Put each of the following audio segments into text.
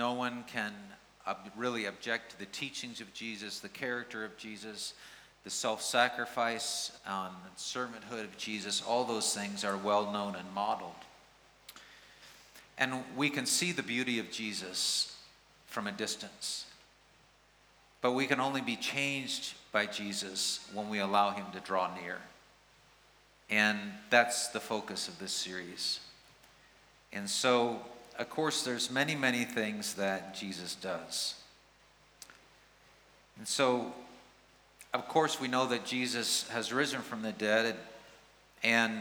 no one can ob- really object to the teachings of Jesus, the character of Jesus, the self sacrifice um, servanthood of Jesus. All those things are well known and modeled. And we can see the beauty of Jesus from a distance. But we can only be changed by Jesus when we allow him to draw near. And that's the focus of this series. And so, of course, there's many, many things that Jesus does. And so, of course, we know that Jesus has risen from the dead, and,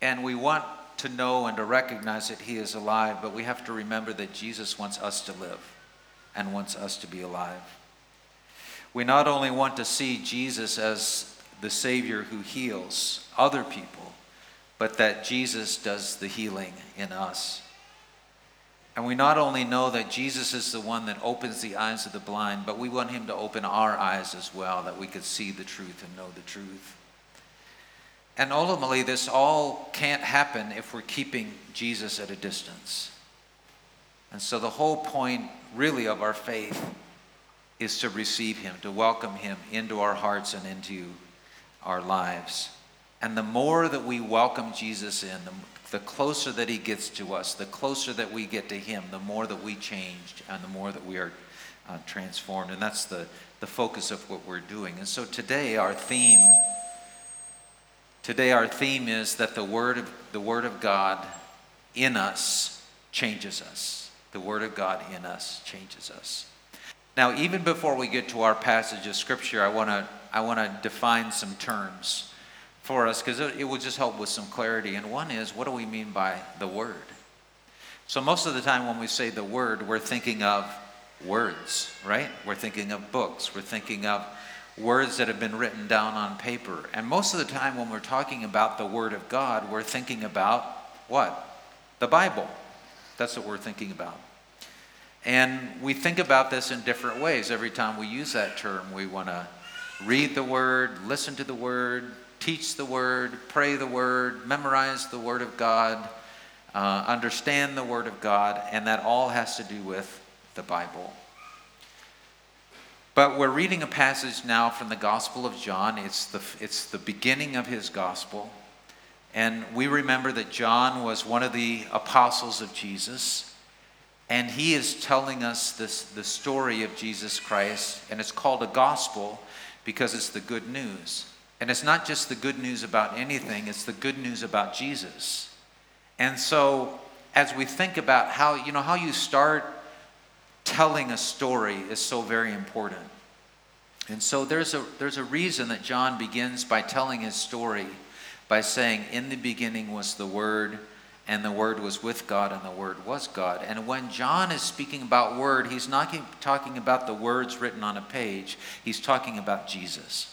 and we want to know and to recognize that he is alive, but we have to remember that Jesus wants us to live and wants us to be alive. We not only want to see Jesus as the Savior who heals other people, but that Jesus does the healing in us. And we not only know that Jesus is the one that opens the eyes of the blind, but we want him to open our eyes as well, that we could see the truth and know the truth. And ultimately, this all can't happen if we're keeping Jesus at a distance. And so, the whole point, really, of our faith is to receive him, to welcome him into our hearts and into our lives. And the more that we welcome Jesus in, the, the closer that he gets to us, the closer that we get to him, the more that we change and the more that we are uh, transformed. And that's the, the focus of what we're doing. And so today our theme today our theme is that the word of the word of God in us changes us. The word of God in us changes us. Now, even before we get to our passage of scripture, I want to I want to define some terms for us because it, will just help with some clarity. And one is, what do we mean by the word? So most of the time when we say the word, we're thinking of words, right? We're thinking of books. We're thinking of words that have been written down on paper. And most of the time when we're talking about the word of God, we're thinking about what? The Bible. That's what we're thinking about. And we think about this in different ways. Every time we use that term, we want to read the word, listen to the word, teach the word, pray the word, memorize the word of God, uh, understand the word of God, and that all has to do with the Bible. But we're reading a passage now from the Gospel of John. It's the, it's the beginning of his gospel. And we remember that John was one of the apostles of Jesus. And he is telling us this, the story of Jesus Christ, and it's called a gospel because it's the good news. And it's not just the good news about anything, it's the good news about Jesus. And so, as we think about how, you know, how you start telling a story is so very important. And so there's a, there's a reason that John begins by telling his story by saying, In the beginning was the Word, and the Word was with God, and the Word was God. And when John is speaking about Word, he's not talking about the words written on a page, he's talking about Jesus.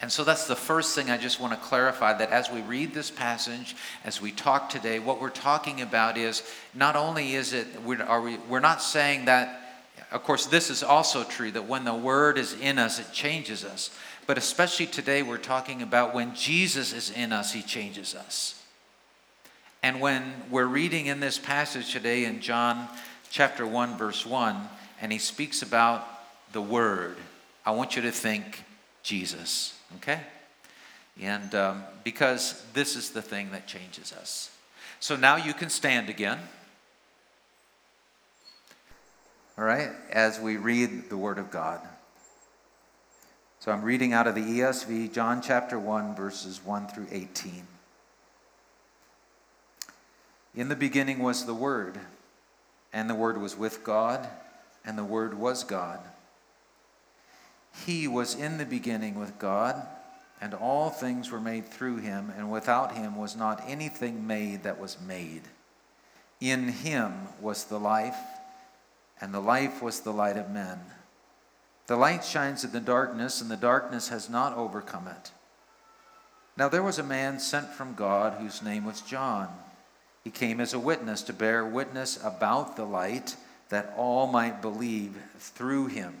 And so that's the first thing I just want to clarify that as we read this passage, as we talk today, what we're talking about is not only is it, we're, are we, we're not saying that, of course, this is also true, that when the Word is in us, it changes us. But especially today, we're talking about when Jesus is in us, He changes us. And when we're reading in this passage today in John chapter 1, verse 1, and he speaks about the Word, I want you to think Jesus, okay? And um, because this is the thing that changes us. So now you can stand again. All right, as we read the Word of God. So I'm reading out of the ESV, John chapter 1, verses 1 through 18. In the beginning was the Word, and the Word was with God, and the Word was God. He was in the beginning with God, and all things were made through him, and without him was not anything made that was made. In him was the life, and the life was the light of men. The light shines in the darkness, and the darkness has not overcome it. Now there was a man sent from God whose name was John. He came as a witness to bear witness about the light that all might believe through him.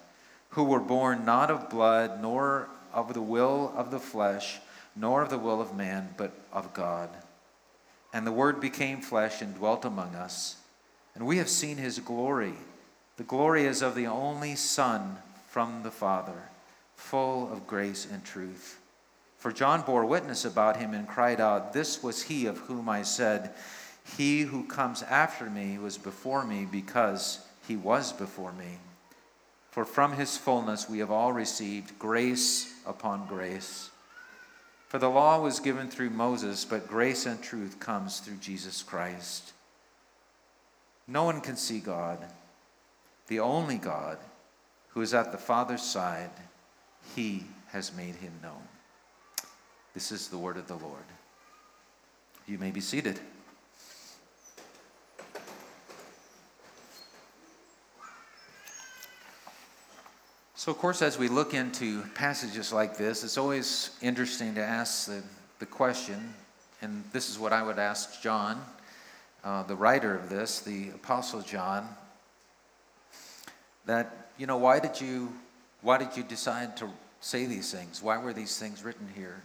who were born not of blood, nor of the will of the flesh, nor of the will of man, but of God. And the Word became flesh and dwelt among us. And we have seen his glory. The glory is of the only Son from the Father, full of grace and truth. For John bore witness about him and cried out, This was he of whom I said, He who comes after me was before me because he was before me. For from his fullness we have all received grace upon grace. For the law was given through Moses, but grace and truth comes through Jesus Christ. No one can see God, the only God who is at the Father's side, he has made him known. This is the word of the Lord. You may be seated. So, of course, as we look into passages like this, it's always interesting to ask the, the question, and this is what I would ask John, uh, the writer of this, the Apostle John, that, you know, why did you, why did you decide to say these things? Why were these things written here?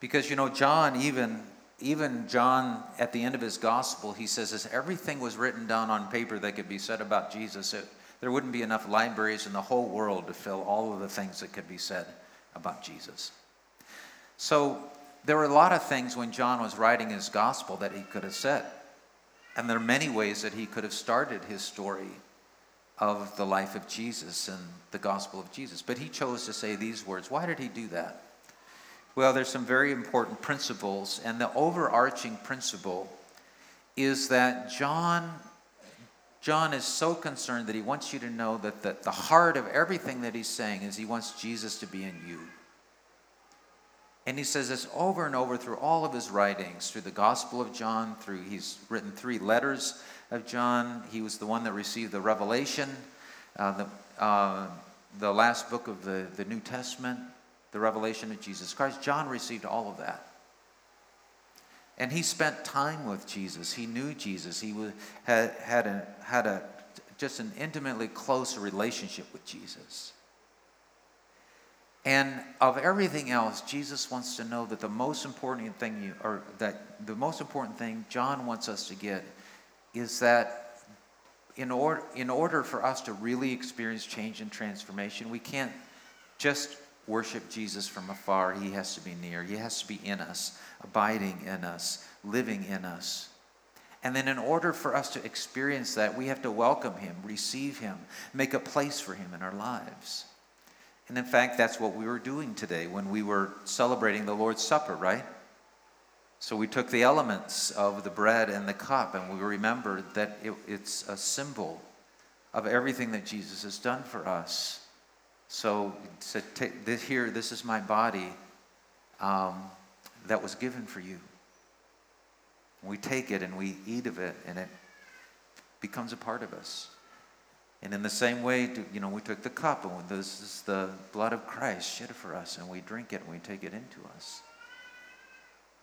Because, you know, John, even, even John, at the end of his gospel, he says this everything was written down on paper that could be said about Jesus. It, there wouldn't be enough libraries in the whole world to fill all of the things that could be said about Jesus. So there were a lot of things when John was writing his gospel that he could have said. And there are many ways that he could have started his story of the life of Jesus and the gospel of Jesus. But he chose to say these words. Why did he do that? Well, there's some very important principles, and the overarching principle is that John John is so concerned that he wants you to know that the, the heart of everything that he's saying is he wants Jesus to be in you. And he says this over and over through all of his writings, through the Gospel of John, through he's written three letters of John. He was the one that received the revelation, uh, the, uh, the last book of the, the New Testament, the revelation of Jesus Christ. John received all of that. And he spent time with Jesus. He knew Jesus. He was, had, had, a, had a, just an intimately close relationship with Jesus. And of everything else, Jesus wants to know that the most important thing you, or that the most important thing John wants us to get is that in order, in order for us to really experience change and transformation, we can't just worship Jesus from afar. He has to be near. He has to be in us abiding in us, living in us. And then, in order for us to experience that, we have to welcome Him, receive Him, make a place for Him in our lives. And in fact, that's what we were doing today when we were celebrating the Lord's Supper, right? So we took the elements of the bread and the cup, and we remembered that it, it's a symbol of everything that Jesus has done for us. So, said, this here, this is my body. Um, that was given for you. We take it and we eat of it, and it becomes a part of us. And in the same way, you know, we took the cup, and this is the blood of Christ shed for us, and we drink it and we take it into us.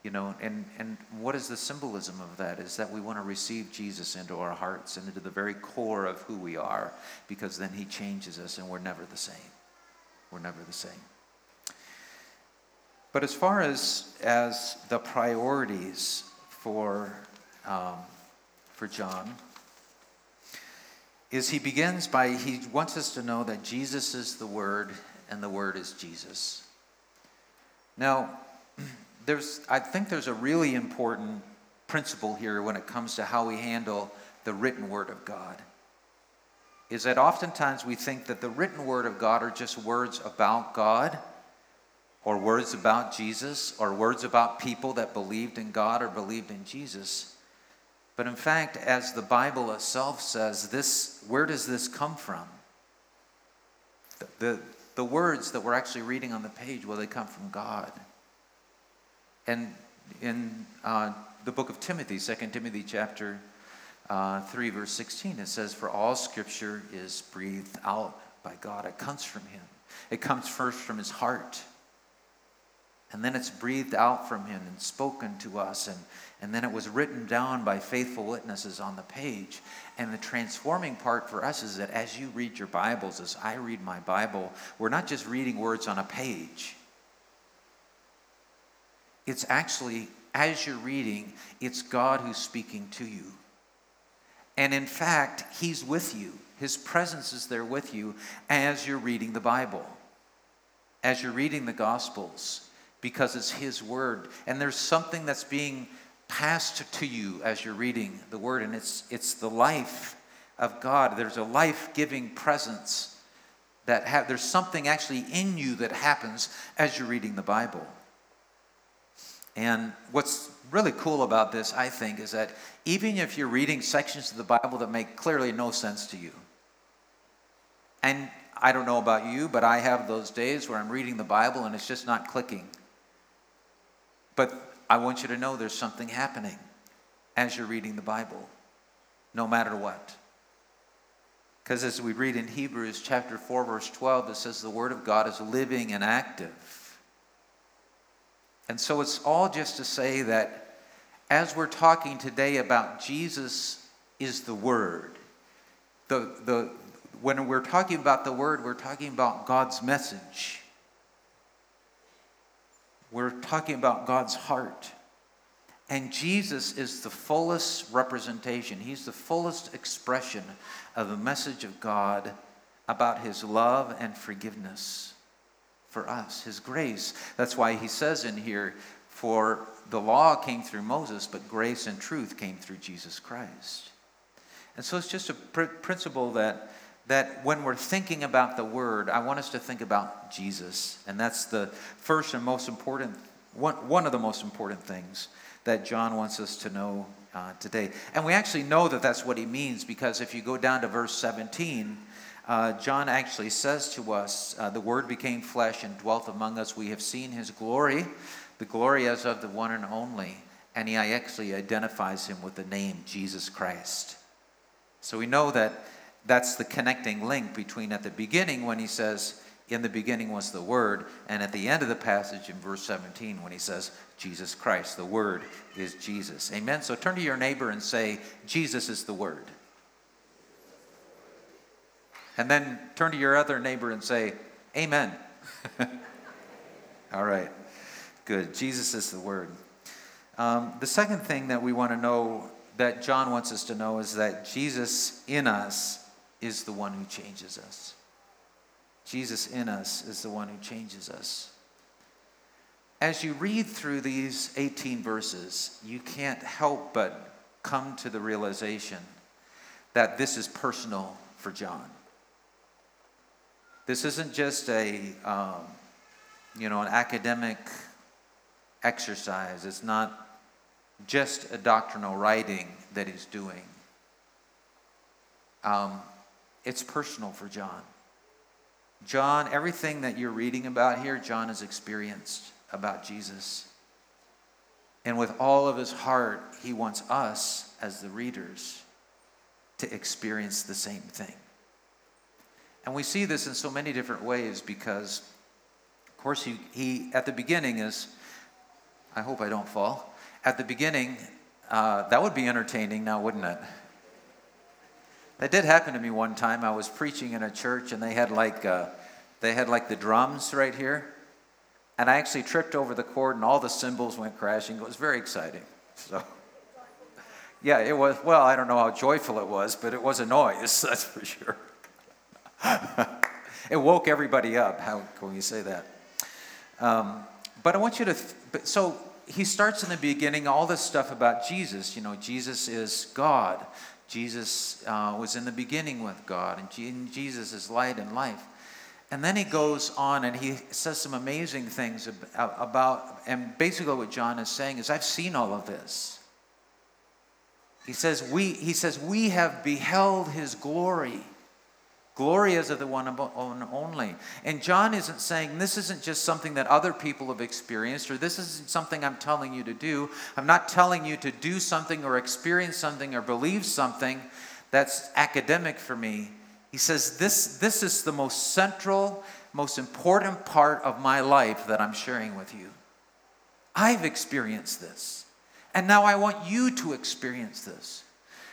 You know, and, and what is the symbolism of that? Is that we want to receive Jesus into our hearts and into the very core of who we are, because then he changes us and we're never the same. We're never the same. But as far as, as the priorities for, um, for John, is he begins by, he wants us to know that Jesus is the Word and the Word is Jesus. Now, there's, I think there's a really important principle here when it comes to how we handle the written Word of God. Is that oftentimes we think that the written Word of God are just words about God or words about Jesus or words about people that believed in God or believed in Jesus. But in fact, as the Bible itself says, this where does this come from? The, the, the words that we're actually reading on the page, well, they come from God. And in uh, the book of Timothy, 2 Timothy chapter uh, 3, verse 16. It says, For all scripture is breathed out by God, it comes from Him. It comes first from His heart. And then it's breathed out from Him and spoken to us. And, and then it was written down by faithful witnesses on the page. And the transforming part for us is that as you read your Bibles, as I read my Bible, we're not just reading words on a page. It's actually, as you're reading, it's God who's speaking to you. And in fact, He's with you. His presence is there with you as you're reading the Bible, as you're reading the Gospels, because it's His Word. And there's something that's being passed to you as you're reading the Word, and it's, it's the life of God. There's a life giving presence that have, there's something actually in you that happens as you're reading the Bible. And what's really cool about this, I think, is that even if you're reading sections of the Bible that make clearly no sense to you, and I don't know about you, but I have those days where I'm reading the Bible and it's just not clicking. But I want you to know there's something happening as you're reading the Bible, no matter what. Because as we read in Hebrews chapter 4, verse 12, it says the Word of God is living and active and so it's all just to say that as we're talking today about Jesus is the Word, the, the, when we're talking about the Word, we're talking about God's message. We're talking about God's heart. And Jesus is the fullest representation, He's the fullest expression of the message of God about His love and forgiveness for us, His grace. That's why He says in here, for the law came through Moses, but grace and truth came through Jesus Christ. And so it's just a pr- principle that, that when we're thinking about the Word, I want us to think about Jesus. And that's the first and most important, one, one of the most important things that John wants us to know uh, today. And we actually know that that's what he means because if you go down to verse 17, uh, John actually says to us, uh, The Word became flesh and dwelt among us. We have seen his glory, the glory as of the one and only. And he actually identifies him with the name Jesus Christ. So we know that that's the connecting link between at the beginning when he says, In the beginning was the Word, and at the end of the passage in verse 17 when he says, Jesus Christ. The Word is Jesus. Amen. So turn to your neighbor and say, Jesus is the Word. And then turn to your other neighbor and say, Amen. All right, good. Jesus is the Word. Um, the second thing that we want to know, that John wants us to know, is that Jesus in us is the one who changes us. Jesus in us is the one who changes us. As you read through these 18 verses, you can't help but come to the realization that this is personal for John. This isn't just a, um, you know, an academic exercise. It's not just a doctrinal writing that he's doing. Um, it's personal for John. John, everything that you're reading about here, John has experienced about Jesus. And with all of his heart, he wants us, as the readers, to experience the same thing. And we see this in so many different ways because, of course, he, he at the beginning is, I hope I don't fall. At the beginning, uh, that would be entertaining now, wouldn't it? That did happen to me one time. I was preaching in a church and they had like, uh, they had like the drums right here. And I actually tripped over the cord and all the cymbals went crashing. It was very exciting. So, yeah, it was, well, I don't know how joyful it was, but it was a noise, that's for sure. it woke everybody up. How can you say that? Um, but I want you to, th- so he starts in the beginning, all this stuff about Jesus. You know, Jesus is God. Jesus uh, was in the beginning with God, and Jesus is light and life. And then he goes on and he says some amazing things about, and basically what John is saying is, I've seen all of this. He says, we, he says, we have beheld his glory Glory is of the one only. And John isn't saying this isn't just something that other people have experienced or this isn't something I'm telling you to do. I'm not telling you to do something or experience something or believe something that's academic for me. He says this, this is the most central, most important part of my life that I'm sharing with you. I've experienced this. And now I want you to experience this.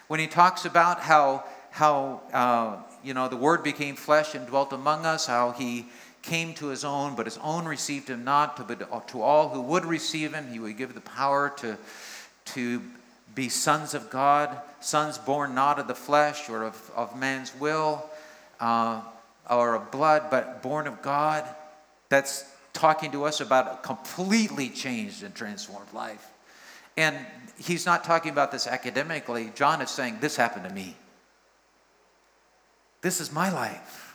When he talks about how, how uh, you know, the Word became flesh and dwelt among us, how he came to his own, but his own received him not. But to all who would receive him, he would give the power to, to be sons of God, sons born not of the flesh or of, of man's will uh, or of blood, but born of God. That's talking to us about a completely changed and transformed life. And he's not talking about this academically. John is saying, This happened to me. This is my life.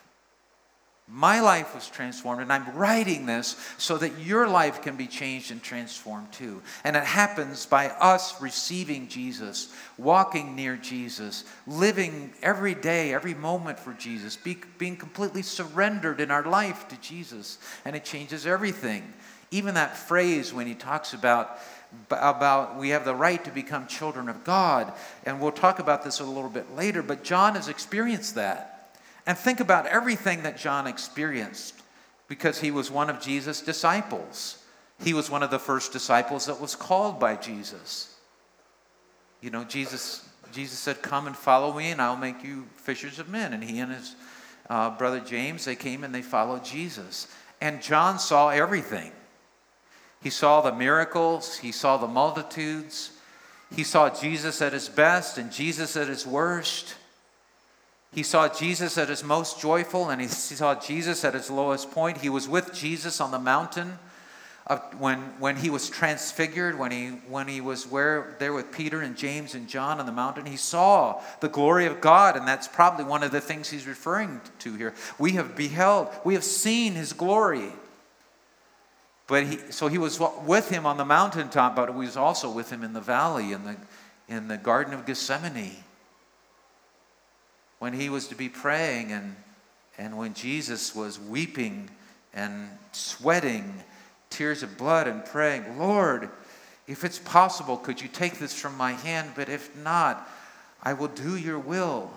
My life was transformed, and I'm writing this so that your life can be changed and transformed too. And it happens by us receiving Jesus, walking near Jesus, living every day, every moment for Jesus, be, being completely surrendered in our life to Jesus. And it changes everything. Even that phrase when he talks about about we have the right to become children of God. And we'll talk about this a little bit later, but John has experienced that. And think about everything that John experienced because he was one of Jesus' disciples. He was one of the first disciples that was called by Jesus. You know, Jesus, Jesus said, Come and follow me, and I'll make you fishers of men. And he and his uh, brother James, they came and they followed Jesus. And John saw everything. He saw the miracles, he saw the multitudes, he saw Jesus at his best and Jesus at his worst. He saw Jesus at his most joyful and he saw Jesus at his lowest point. He was with Jesus on the mountain when, when he was transfigured, when he, when he was where, there with Peter and James and John on the mountain. He saw the glory of God, and that's probably one of the things he's referring to here. We have beheld, we have seen his glory. But he, so he was with him on the mountaintop, but he was also with him in the valley, in the, in the Garden of Gethsemane when he was to be praying and, and when Jesus was weeping and sweating tears of blood and praying, Lord, if it's possible, could you take this from my hand? But if not, I will do your will.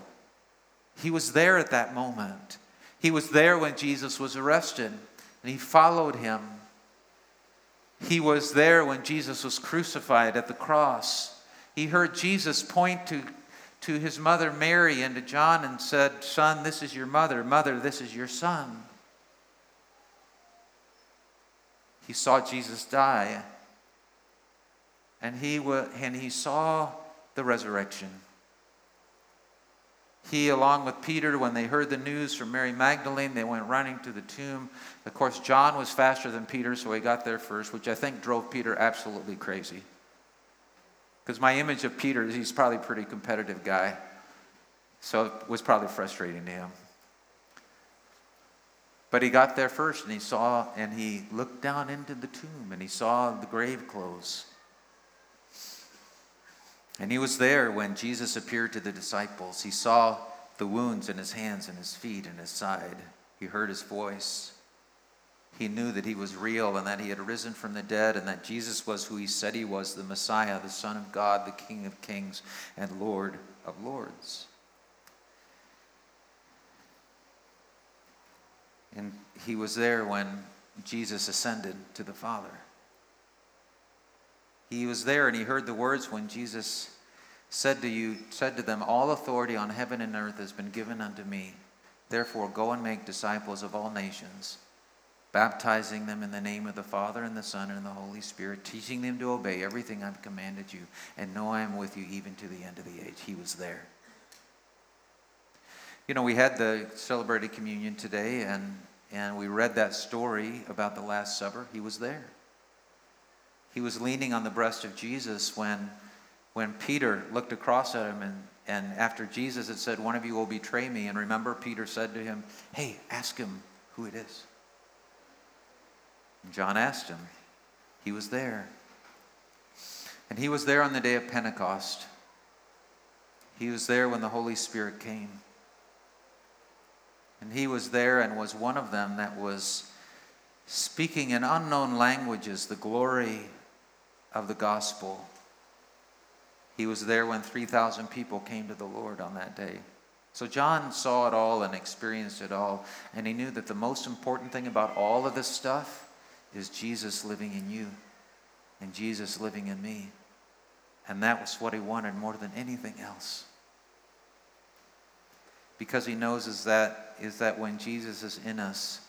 He was there at that moment. He was there when Jesus was arrested, and he followed him. He was there when Jesus was crucified at the cross. He heard Jesus point to to his mother Mary and to John and said, Son, this is your mother. Mother, this is your son. He saw Jesus die. And he, and he saw the resurrection. He, along with Peter, when they heard the news from Mary Magdalene, they went running to the tomb. Of course, John was faster than Peter, so he got there first, which I think drove Peter absolutely crazy. Because my image of Peter is he's probably a pretty competitive guy. So it was probably frustrating to him. But he got there first and he saw, and he looked down into the tomb and he saw the grave clothes. And he was there when Jesus appeared to the disciples. He saw the wounds in his hands and his feet and his side. He heard his voice he knew that he was real and that he had risen from the dead and that Jesus was who he said he was the Messiah, the Son of God, the King of kings, and Lord of lords. And he was there when Jesus ascended to the Father. He was there and he heard the words when Jesus said to you said to them all authority on heaven and earth has been given unto me therefore go and make disciples of all nations baptizing them in the name of the Father and the Son and the Holy Spirit, teaching them to obey everything I've commanded you, and know I am with you even to the end of the age. He was there. You know, we had the celebrated communion today, and, and we read that story about the Last Supper. He was there. He was leaning on the breast of Jesus when, when Peter looked across at him, and, and after Jesus had said, One of you will betray me. And remember, Peter said to him, Hey, ask him who it is. John asked him. He was there. And he was there on the day of Pentecost. He was there when the Holy Spirit came. And he was there and was one of them that was speaking in unknown languages the glory of the gospel. He was there when 3,000 people came to the Lord on that day. So John saw it all and experienced it all, and he knew that the most important thing about all of this stuff is Jesus living in you and Jesus living in me. And that was what he wanted more than anything else. Because he knows is that, is that when Jesus is in us,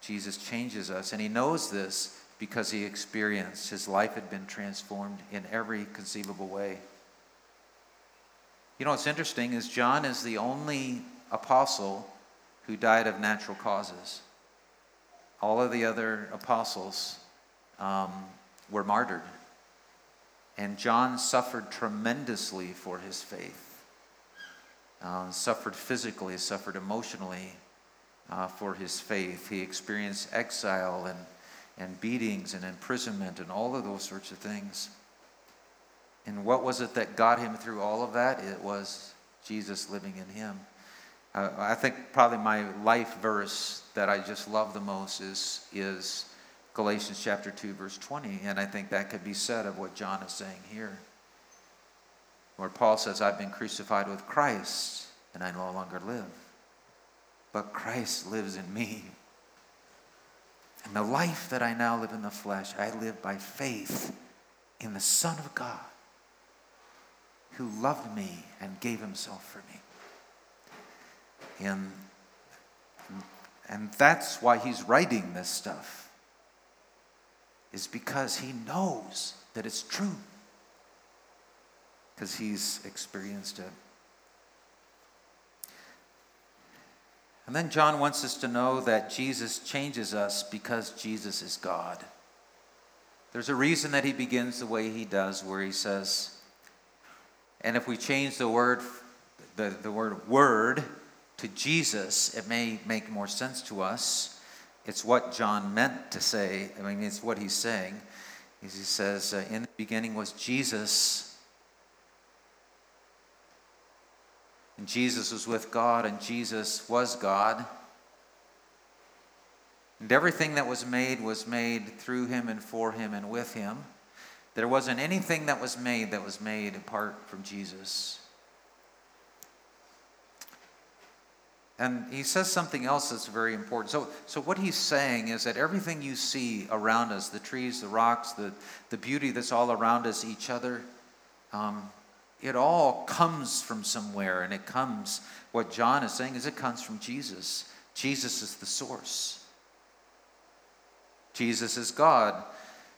Jesus changes us. And he knows this because he experienced his life had been transformed in every conceivable way. You know what's interesting is John is the only apostle who died of natural causes. All of the other apostles um, were martyred. And John suffered tremendously for his faith. Uh, suffered physically, suffered emotionally uh, for his faith. He experienced exile and, and beatings and imprisonment and all of those sorts of things. And what was it that got him through all of that? It was Jesus living in him. Uh, I think probably my life verse that I just love the most is, is Galatians chapter 2, verse 20. And I think that could be said of what John is saying here. Where Paul says, I've been crucified with Christ, and I no longer live. But Christ lives in me. And the life that I now live in the flesh, I live by faith in the Son of God who loved me and gave himself for me. And, and that's why he's writing this stuff, is because he knows that it's true, because he's experienced it. And then John wants us to know that Jesus changes us because Jesus is God. There's a reason that he begins the way he does, where he says, and if we change the word, the, the word word to Jesus, it may make more sense to us. It's what John meant to say. I mean, it's what he's saying. He says, uh, In the beginning was Jesus, and Jesus was with God, and Jesus was God. And everything that was made was made through him and for him and with him. There wasn't anything that was made that was made apart from Jesus. And he says something else that's very important. So, so what he's saying is that everything you see around us, the trees, the rocks, the, the beauty that's all around us, each other, um, it all comes from somewhere. And it comes, what John is saying is it comes from Jesus. Jesus is the source. Jesus is God.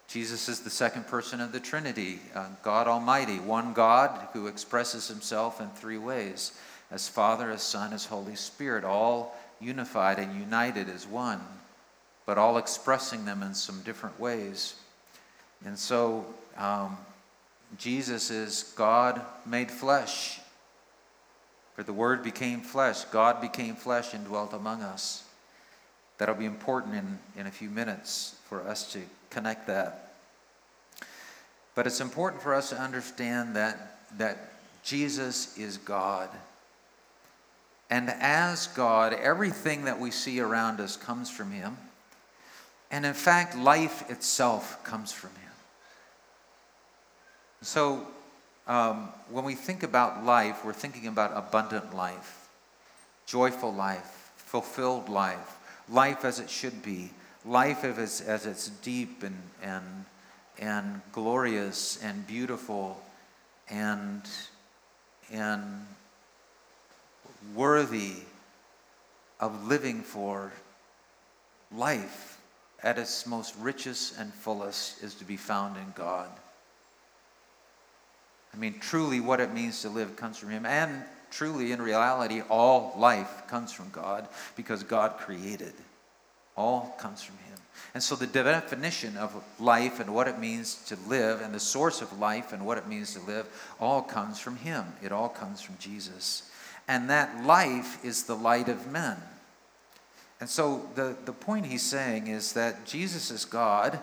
Jesus is the second person of the Trinity, uh, God Almighty, one God who expresses himself in three ways as Father, as Son, as Holy Spirit, all unified and united as one, but all expressing them in some different ways. And so um, Jesus is God made flesh. For the Word became flesh, God became flesh and dwelt among us. That'll be important in, in a few minutes for us to connect that. But it's important for us to understand that, that Jesus is God. And as God, everything that we see around us comes from Him. And in fact, life itself comes from Him. So um, when we think about life, we're thinking about abundant life, joyful life, fulfilled life, life as it should be, life as as it's deep and, and, and glorious and beautiful and, and worthy of living for life at its most richest and fullest is to be found in God. I mean, truly, what it means to live comes from Him. And truly, in reality, all life comes from God because God created. All comes from Him. And so the definition of life and what it means to live and the source of life and what it means to live all comes from Him. It all comes from Jesus. And that life is the light of men. And so the, the point he's saying is that Jesus is God.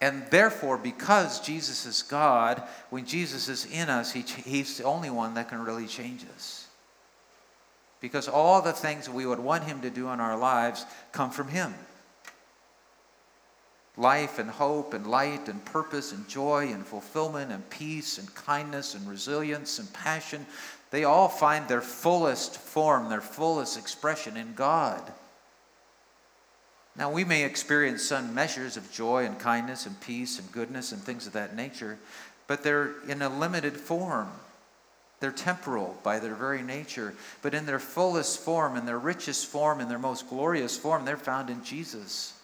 And therefore, because Jesus is God, when Jesus is in us, he, he's the only one that can really change us. Because all the things we would want Him to do in our lives come from Him life and hope and light and purpose and joy and fulfillment and peace and kindness and resilience and passion, they all find their fullest form, their fullest expression in God. Now, we may experience some measures of joy and kindness and peace and goodness and things of that nature, but they're in a limited form. They're temporal by their very nature, but in their fullest form, in their richest form, in their most glorious form, they're found in Jesus.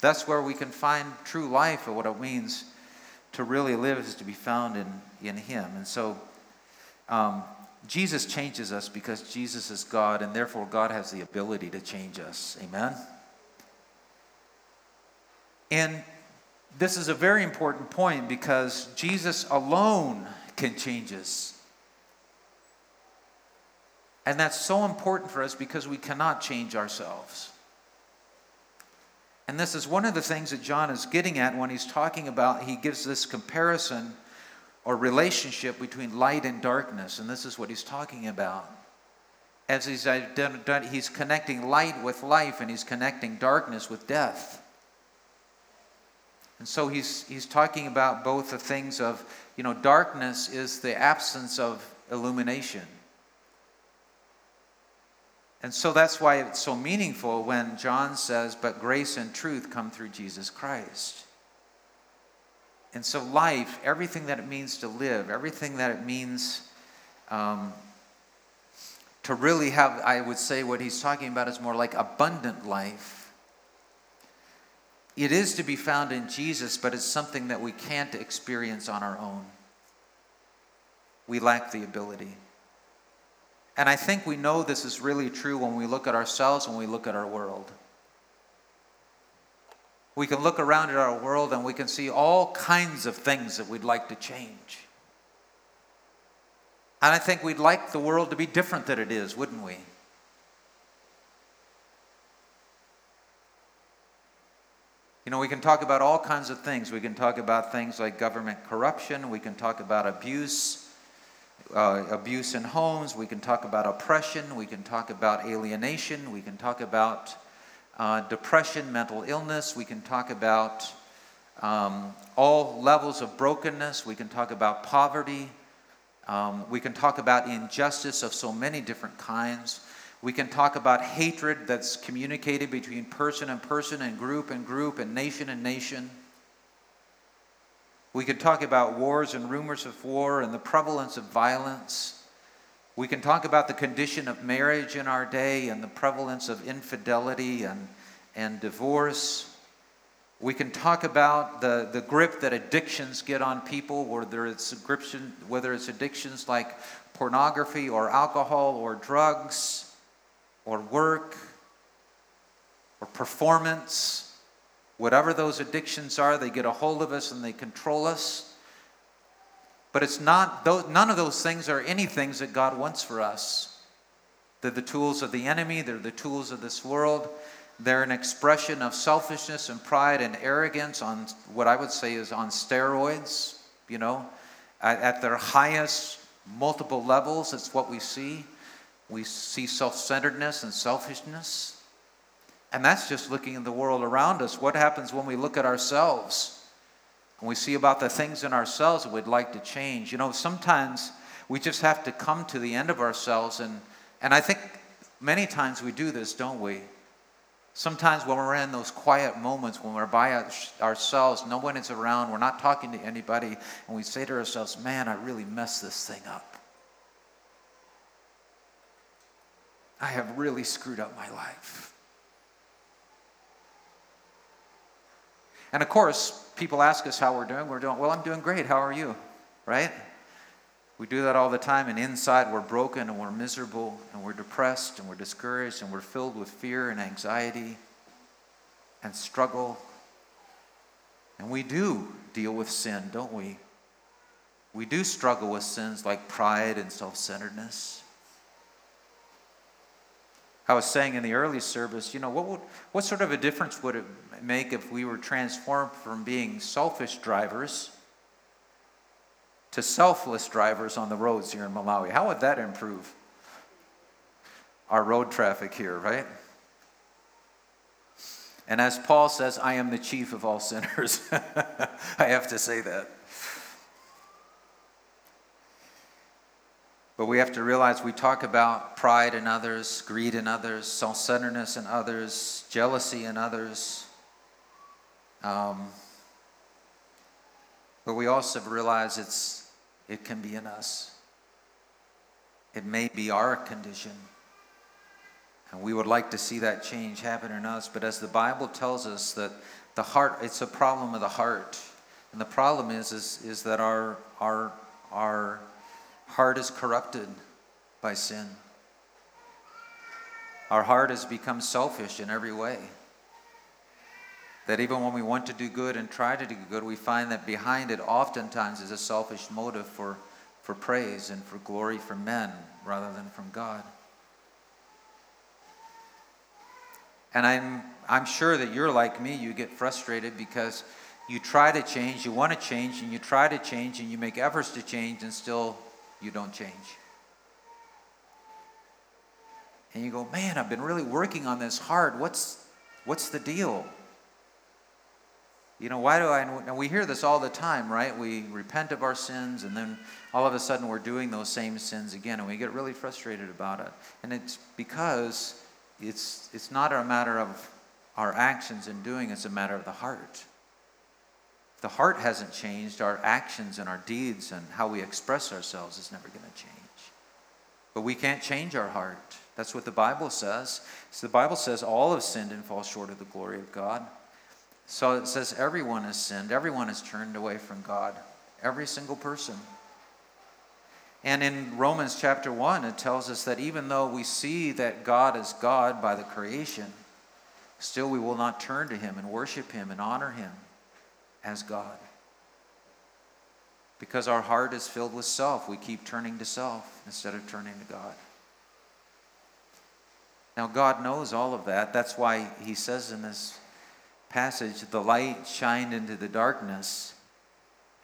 That's where we can find true life or what it means to really live is to be found in, in Him. And so um, Jesus changes us because Jesus is God, and therefore God has the ability to change us. Amen? And this is a very important point because Jesus alone can change us. And that's so important for us because we cannot change ourselves. And this is one of the things that John is getting at when he's talking about, he gives this comparison or relationship between light and darkness. And this is what he's talking about. As he's, he's connecting light with life and he's connecting darkness with death. And so he's, he's talking about both the things of, you know, darkness is the absence of illumination. And so that's why it's so meaningful when John says, But grace and truth come through Jesus Christ. And so, life, everything that it means to live, everything that it means um, to really have, I would say, what he's talking about is more like abundant life. It is to be found in Jesus, but it's something that we can't experience on our own. We lack the ability. And I think we know this is really true when we look at ourselves, when we look at our world. We can look around at our world and we can see all kinds of things that we'd like to change. And I think we'd like the world to be different than it is, wouldn't we? You know, we can talk about all kinds of things. We can talk about things like government corruption, we can talk about abuse uh, abuse in homes, we can talk about oppression, we can talk about alienation, we can talk about uh, depression, mental illness, we can talk about um, all levels of brokenness, we can talk about poverty, um, we can talk about injustice of so many different kinds. We can talk about hatred that's communicated between person and person and group and group and nation and nation. We could talk about wars and rumors of war and the prevalence of violence. We can talk about the condition of marriage in our day and the prevalence of infidelity and, and divorce. We can talk about the, the grip that addictions get on people, whether it's, addiction, whether it's addictions like pornography or alcohol or drugs or work or performance Whatever those addictions are, they get a hold of us and they control us. But it's not, none of those things are any things that God wants for us. They're the tools of the enemy, they're the tools of this world. They're an expression of selfishness and pride and arrogance on what I would say is on steroids, you know, at, at their highest multiple levels. It's what we see. We see self centeredness and selfishness. And that's just looking in the world around us. What happens when we look at ourselves and we see about the things in ourselves that we'd like to change? You know, sometimes we just have to come to the end of ourselves. And, and I think many times we do this, don't we? Sometimes when we're in those quiet moments, when we're by ourselves, no one is around, we're not talking to anybody, and we say to ourselves, man, I really messed this thing up. I have really screwed up my life. And of course, people ask us how we're doing. We're doing, well, I'm doing great. How are you? Right? We do that all the time, and inside we're broken and we're miserable and we're depressed and we're discouraged and we're filled with fear and anxiety and struggle. And we do deal with sin, don't we? We do struggle with sins like pride and self centeredness. I was saying in the early service, you know, what, would, what sort of a difference would it make if we were transformed from being selfish drivers to selfless drivers on the roads here in Malawi? How would that improve? our road traffic here, right? And as Paul says, I am the chief of all sinners. I have to say that. But we have to realize we talk about pride in others, greed in others, self centeredness in others, jealousy in others. Um, but we also realize it's, it can be in us. It may be our condition. And we would like to see that change happen in us. But as the Bible tells us that the heart, it's a problem of the heart. And the problem is, is, is that our, our, our heart is corrupted by sin. Our heart has become selfish in every way. That even when we want to do good and try to do good, we find that behind it oftentimes is a selfish motive for, for praise and for glory from men rather than from God. And I'm, I'm sure that you're like me, you get frustrated because you try to change, you want to change, and you try to change, and you make efforts to change, and still you don't change. And you go, man, I've been really working on this hard. What's, what's the deal? You know, why do I? And we hear this all the time, right? We repent of our sins, and then all of a sudden we're doing those same sins again, and we get really frustrated about it. And it's because it's, it's not a matter of our actions in doing, it's a matter of the heart. The heart hasn't changed, our actions and our deeds and how we express ourselves is never going to change. But we can't change our heart. That's what the Bible says. So the Bible says all have sinned and fall short of the glory of God. So it says everyone has sinned, everyone has turned away from God, every single person. And in Romans chapter 1, it tells us that even though we see that God is God by the creation, still we will not turn to Him and worship Him and honor Him as God. Because our heart is filled with self, we keep turning to self instead of turning to God. Now, God knows all of that. That's why He says in this passage, the light shined into the darkness,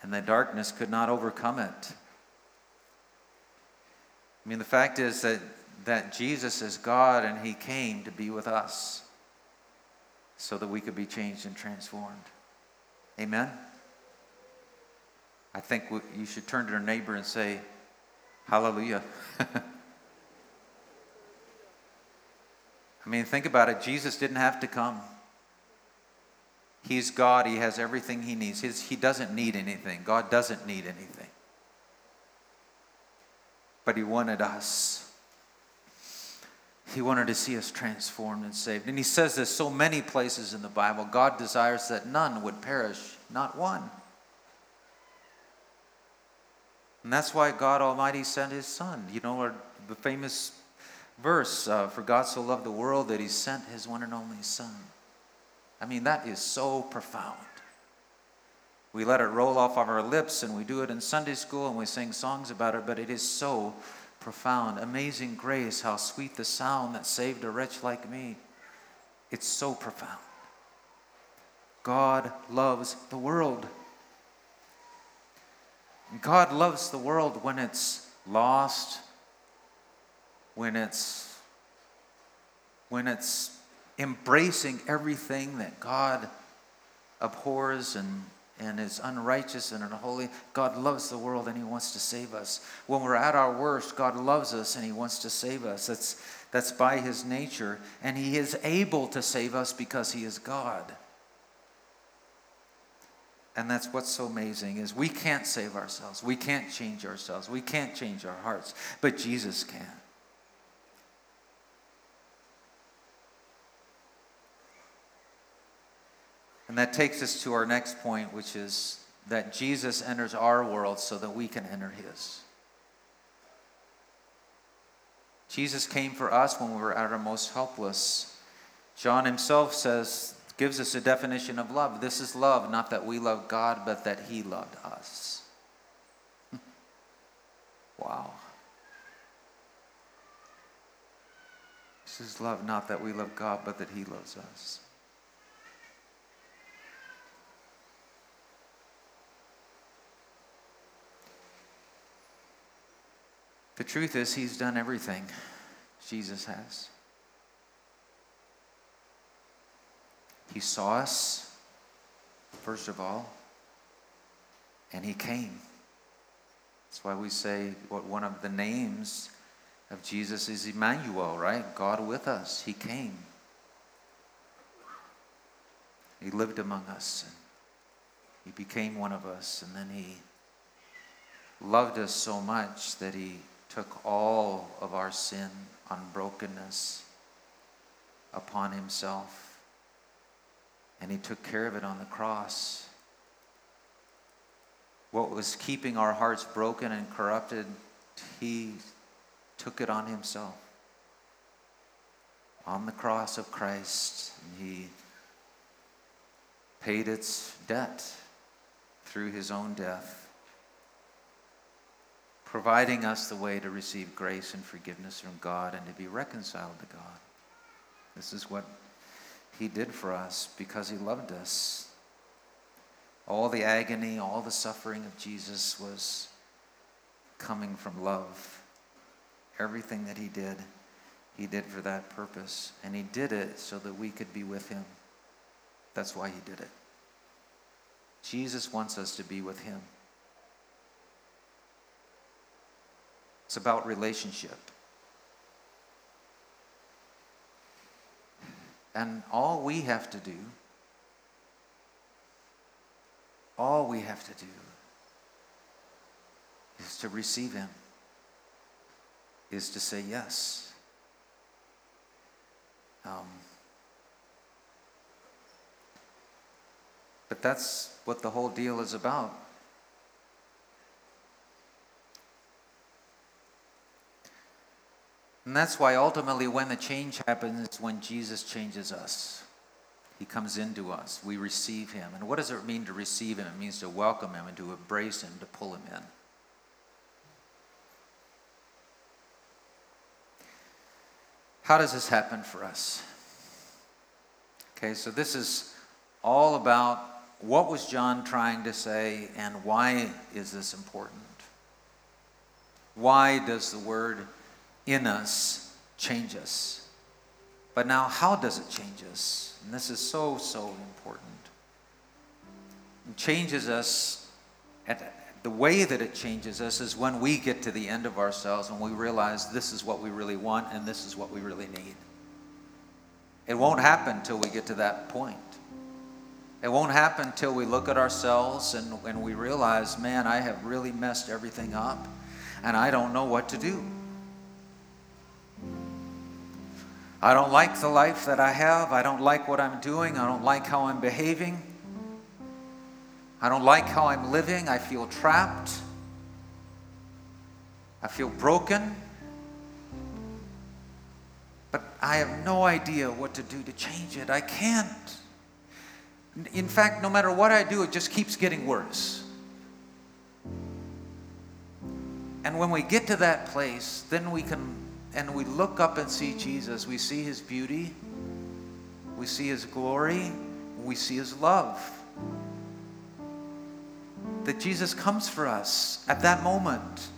and the darkness could not overcome it. I mean, the fact is that, that Jesus is God and He came to be with us so that we could be changed and transformed. Amen? I think you should turn to your neighbor and say, Hallelujah. I mean, think about it. Jesus didn't have to come. He's God. He has everything he needs. His, he doesn't need anything. God doesn't need anything but He wanted us. He wanted to see us transformed and saved. And He says this so many places in the Bible God desires that none would perish, not one. And that's why God Almighty sent His Son. You know, the famous verse, uh, For God so loved the world that He sent His one and only Son. I mean, that is so profound. We let it roll off of our lips and we do it in Sunday school and we sing songs about it, but it is so profound. Amazing grace, how sweet the sound that saved a wretch like me. It's so profound. God loves the world. God loves the world when it's lost, when it's when it's embracing everything that God abhors and and is unrighteous and unholy. God loves the world and He wants to save us. When we're at our worst, God loves us and He wants to save us. That's, that's by His nature. And He is able to save us because He is God. And that's what's so amazing is we can't save ourselves. We can't change ourselves. We can't change our hearts, but Jesus can. And that takes us to our next point, which is that Jesus enters our world so that we can enter his. Jesus came for us when we were at our most helpless. John himself says, gives us a definition of love. This is love, not that we love God, but that he loved us. wow. This is love, not that we love God, but that he loves us. The truth is, He's done everything. Jesus has. He saw us, first of all, and He came. That's why we say what one of the names of Jesus is Emmanuel, right? God with us. He came. He lived among us. And he became one of us. And then he loved us so much that he took all of our sin, unbrokenness upon himself. And he took care of it on the cross. What was keeping our hearts broken and corrupted, he took it on himself. On the cross of Christ, he paid its debt through his own death, providing us the way to receive grace and forgiveness from God and to be reconciled to God. This is what he did for us because he loved us. All the agony, all the suffering of Jesus was coming from love. Everything that he did, he did for that purpose. And he did it so that we could be with him. That's why he did it. Jesus wants us to be with him. It's about relationship. And all we have to do, all we have to do is to receive him, is to say yes. Um, But that's what the whole deal is about. And that's why ultimately, when the change happens, when Jesus changes us, he comes into us. We receive him. And what does it mean to receive him? It means to welcome him and to embrace him, to pull him in. How does this happen for us? Okay, so this is all about what was John trying to say, and why is this important? Why does the word in us change us? But now, how does it change us? And this is so, so important. It changes us, at the way that it changes us is when we get to the end of ourselves and we realize this is what we really want and this is what we really need. It won't happen until we get to that point. It won't happen until we look at ourselves and, and we realize, man, I have really messed everything up and I don't know what to do. I don't like the life that I have. I don't like what I'm doing. I don't like how I'm behaving. I don't like how I'm living. I feel trapped. I feel broken. But I have no idea what to do to change it. I can't. In fact, no matter what I do, it just keeps getting worse. And when we get to that place, then we can, and we look up and see Jesus. We see his beauty, we see his glory, we see his love. That Jesus comes for us at that moment.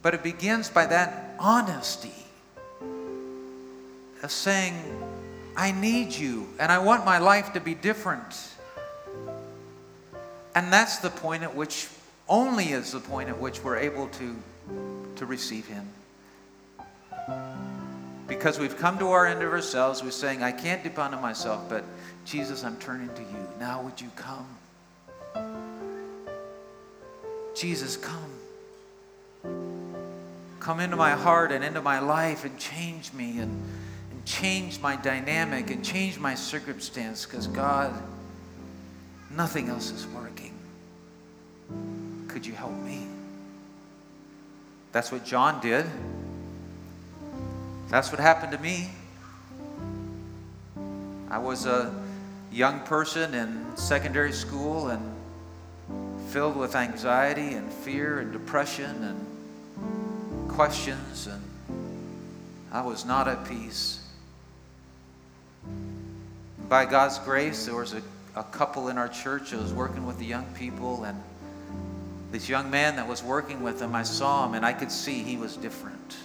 But it begins by that honesty of saying, I need you, and I want my life to be different. And that's the point at which, only is the point at which we're able to, to receive Him. Because we've come to our end of ourselves, we're saying, I can't depend on myself, but Jesus, I'm turning to you. Now would you come? Jesus, come. Come into my heart and into my life and change me and change my dynamic and change my circumstance because God, nothing else is working. Could you help me? That's what John did. That's what happened to me. I was a young person in secondary school and filled with anxiety and fear and depression and questions, and I was not at peace by God's grace, there was a, a couple in our church that was working with the young people, and this young man that was working with him, I saw him and I could see he was different.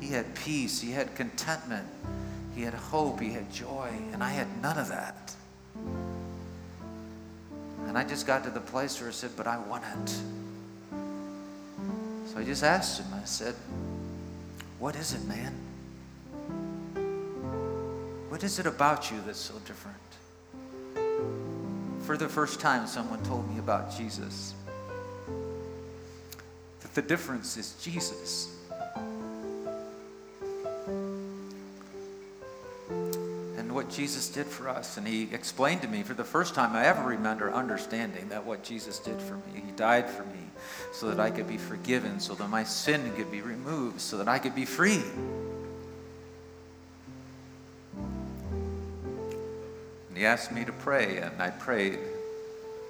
He had peace, he had contentment, he had hope, he had joy, and I had none of that. And I just got to the place where I said, But I want it. So I just asked him, I said, What is it, man? What is it about you that's so different? For the first time, someone told me about Jesus. That the difference is Jesus. And what Jesus did for us. And he explained to me for the first time I ever remember understanding that what Jesus did for me. He died for me so that I could be forgiven, so that my sin could be removed, so that I could be free. He asked me to pray, and I prayed.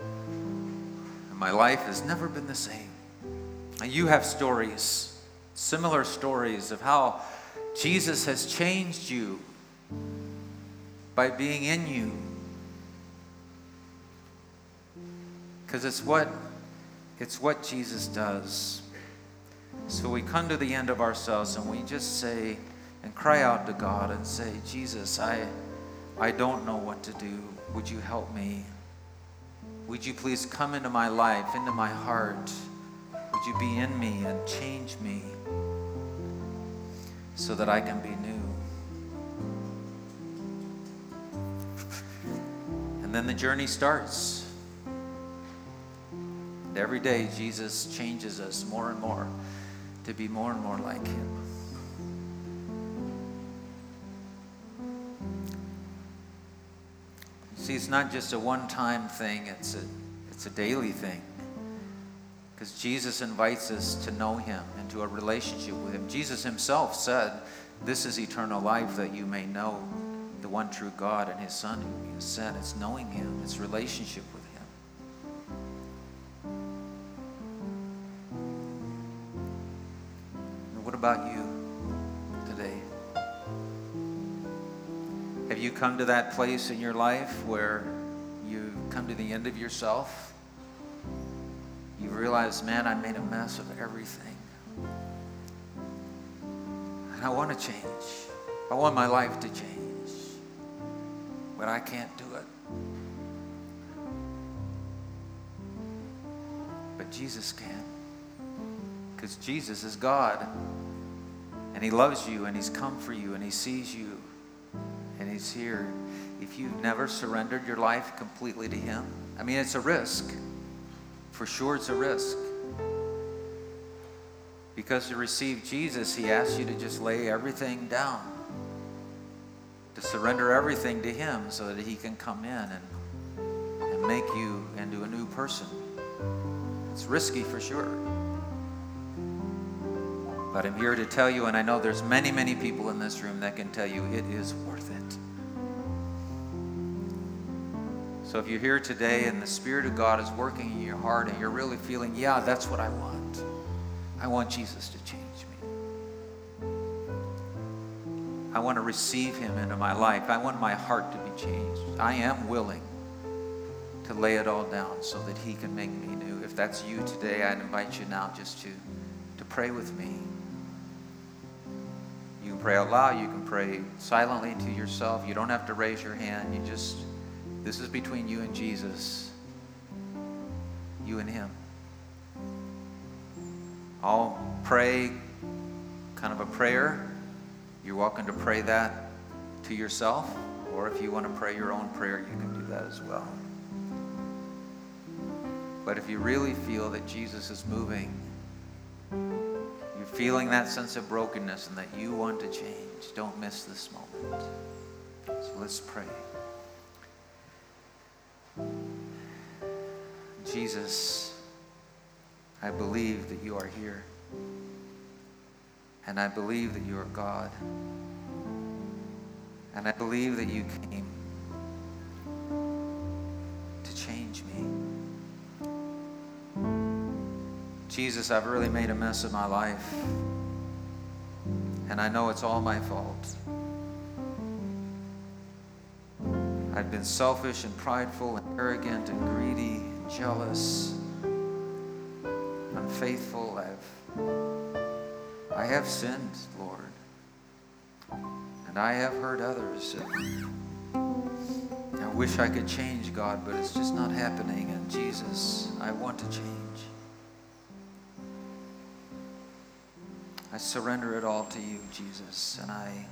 And my life has never been the same. And you have stories, similar stories of how Jesus has changed you by being in you. Because it's what it's what Jesus does. So we come to the end of ourselves and we just say and cry out to God and say, Jesus, I I don't know what to do. Would you help me? Would you please come into my life, into my heart? Would you be in me and change me so that I can be new? And then the journey starts. And every day, Jesus changes us more and more to be more and more like Him. See, it's not just a one time thing, it's a, it's a daily thing. Because Jesus invites us to know Him, into a relationship with Him. Jesus Himself said, This is eternal life, that you may know the one true God and His Son has sent. It's knowing Him, it's relationship with Him. And what about you? Have you come to that place in your life where you come to the end of yourself? You realize, man, I made a mess of everything. And I want to change. I want my life to change. But I can't do it. But Jesus can. Because Jesus is God. And He loves you and He's come for you and He sees you Here. If you've never surrendered your life completely to Him, I mean, it's a risk. For sure, it's a risk. Because to receive Jesus, He asks you to just lay everything down, to surrender everything to Him so that He can come in and, and make you into a new person. It's risky for sure. But I'm here to tell you, and I know there's many, many people in this room that can tell you it is worth it. So if you're here today and the Spirit of God is working in your heart and you're really feeling, yeah, that's what I want. I want Jesus to change me. I want to receive him into my life. I want my heart to be changed. I am willing to lay it all down so that he can make me new. If that's you today, I invite you now just to, to pray with me. You can pray out loud. You can pray silently to yourself. You don't have to raise your hand. You just, this is between you and Jesus, you and Him. I'll pray kind of a prayer. You're welcome to pray that to yourself, or if you want to pray your own prayer, you can do that as well. But if you really feel that Jesus is moving, you're feeling that sense of brokenness and that you want to change, don't miss this moment. So let's pray. Jesus, I believe that you are here. And I believe that you are God. And I believe that you came to change me. Jesus, I've really made a mess of my life. And I know it's all my fault. I've been selfish and prideful and arrogant and greedy and jealous, unfaithful. I've, I have sinned, Lord. And I have hurt others. I wish I could change, God, but it's just not happening. And Jesus, I want to change. I surrender it all to you, Jesus, and I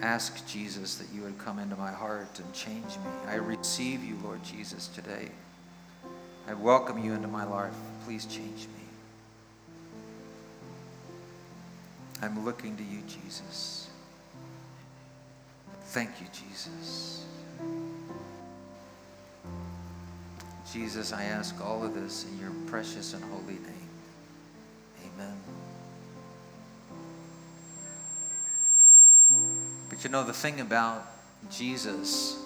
ask Jesus that you would come into my heart and change me. I receive you, Lord Jesus, today. I welcome you into my life. Please change me. I'm looking to you, Jesus. Thank you, Jesus. Jesus, I ask all of this in your precious and holy name. You know, the thing about Jesus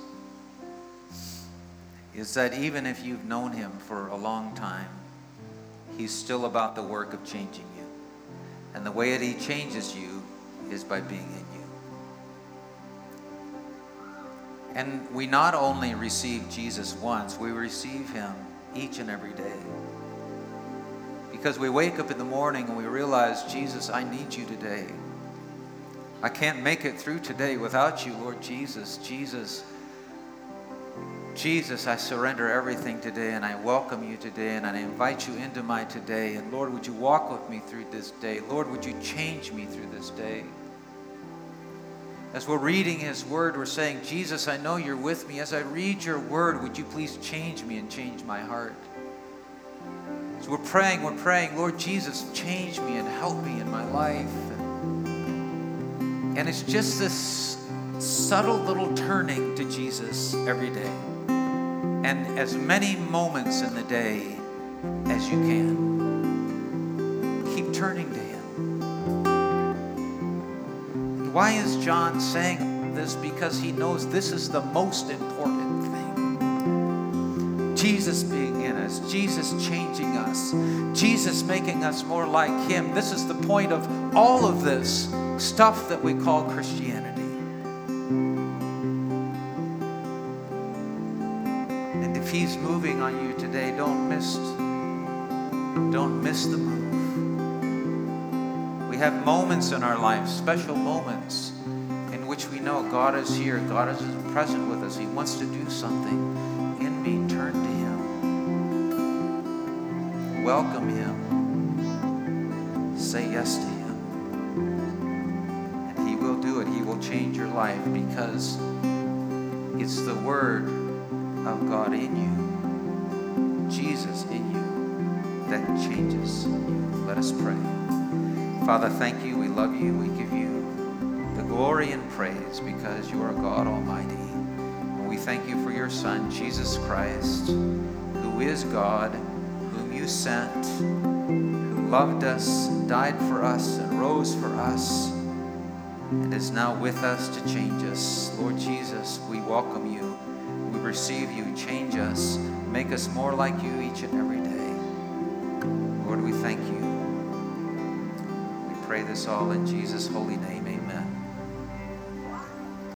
is that even if you've known him for a long time, he's still about the work of changing you. And the way that he changes you is by being in you. And we not only receive Jesus once, we receive him each and every day. Because we wake up in the morning and we realize, Jesus, I need you today. I can't make it through today without you, Lord Jesus. Jesus, Jesus, I surrender everything today and I welcome you today and I invite you into my today. And Lord, would you walk with me through this day? Lord, would you change me through this day? As we're reading His Word, we're saying, Jesus, I know you're with me. As I read your Word, would you please change me and change my heart? As we're praying, we're praying, Lord Jesus, change me and help me in my life. And it's just this subtle little turning to Jesus every day. And as many moments in the day as you can. Keep turning to Him. Why is John saying this? Because he knows this is the most important thing. Jesus being in us, Jesus changing us, Jesus making us more like Him. This is the point of all of this stuff that we call Christianity. And if he's moving on you today, don't miss don't miss the move. We have moments in our lives, special moments in which we know God is here, God is present with us. He wants to do something Welcome him. Say yes to him. And He will do it. He will change your life because it's the Word of God in you, Jesus in you, that changes you. Let us pray. Father, thank you. We love you. We give you the glory and praise because you are God Almighty. And we thank you for your Son, Jesus Christ, who is God, sent, who loved us, died for us, and rose for us and is now with us to change us. Lord Jesus, we welcome you. We receive you. Change us. Make us more like you each and every day. Lord, we thank you. We pray this all in Jesus' holy name.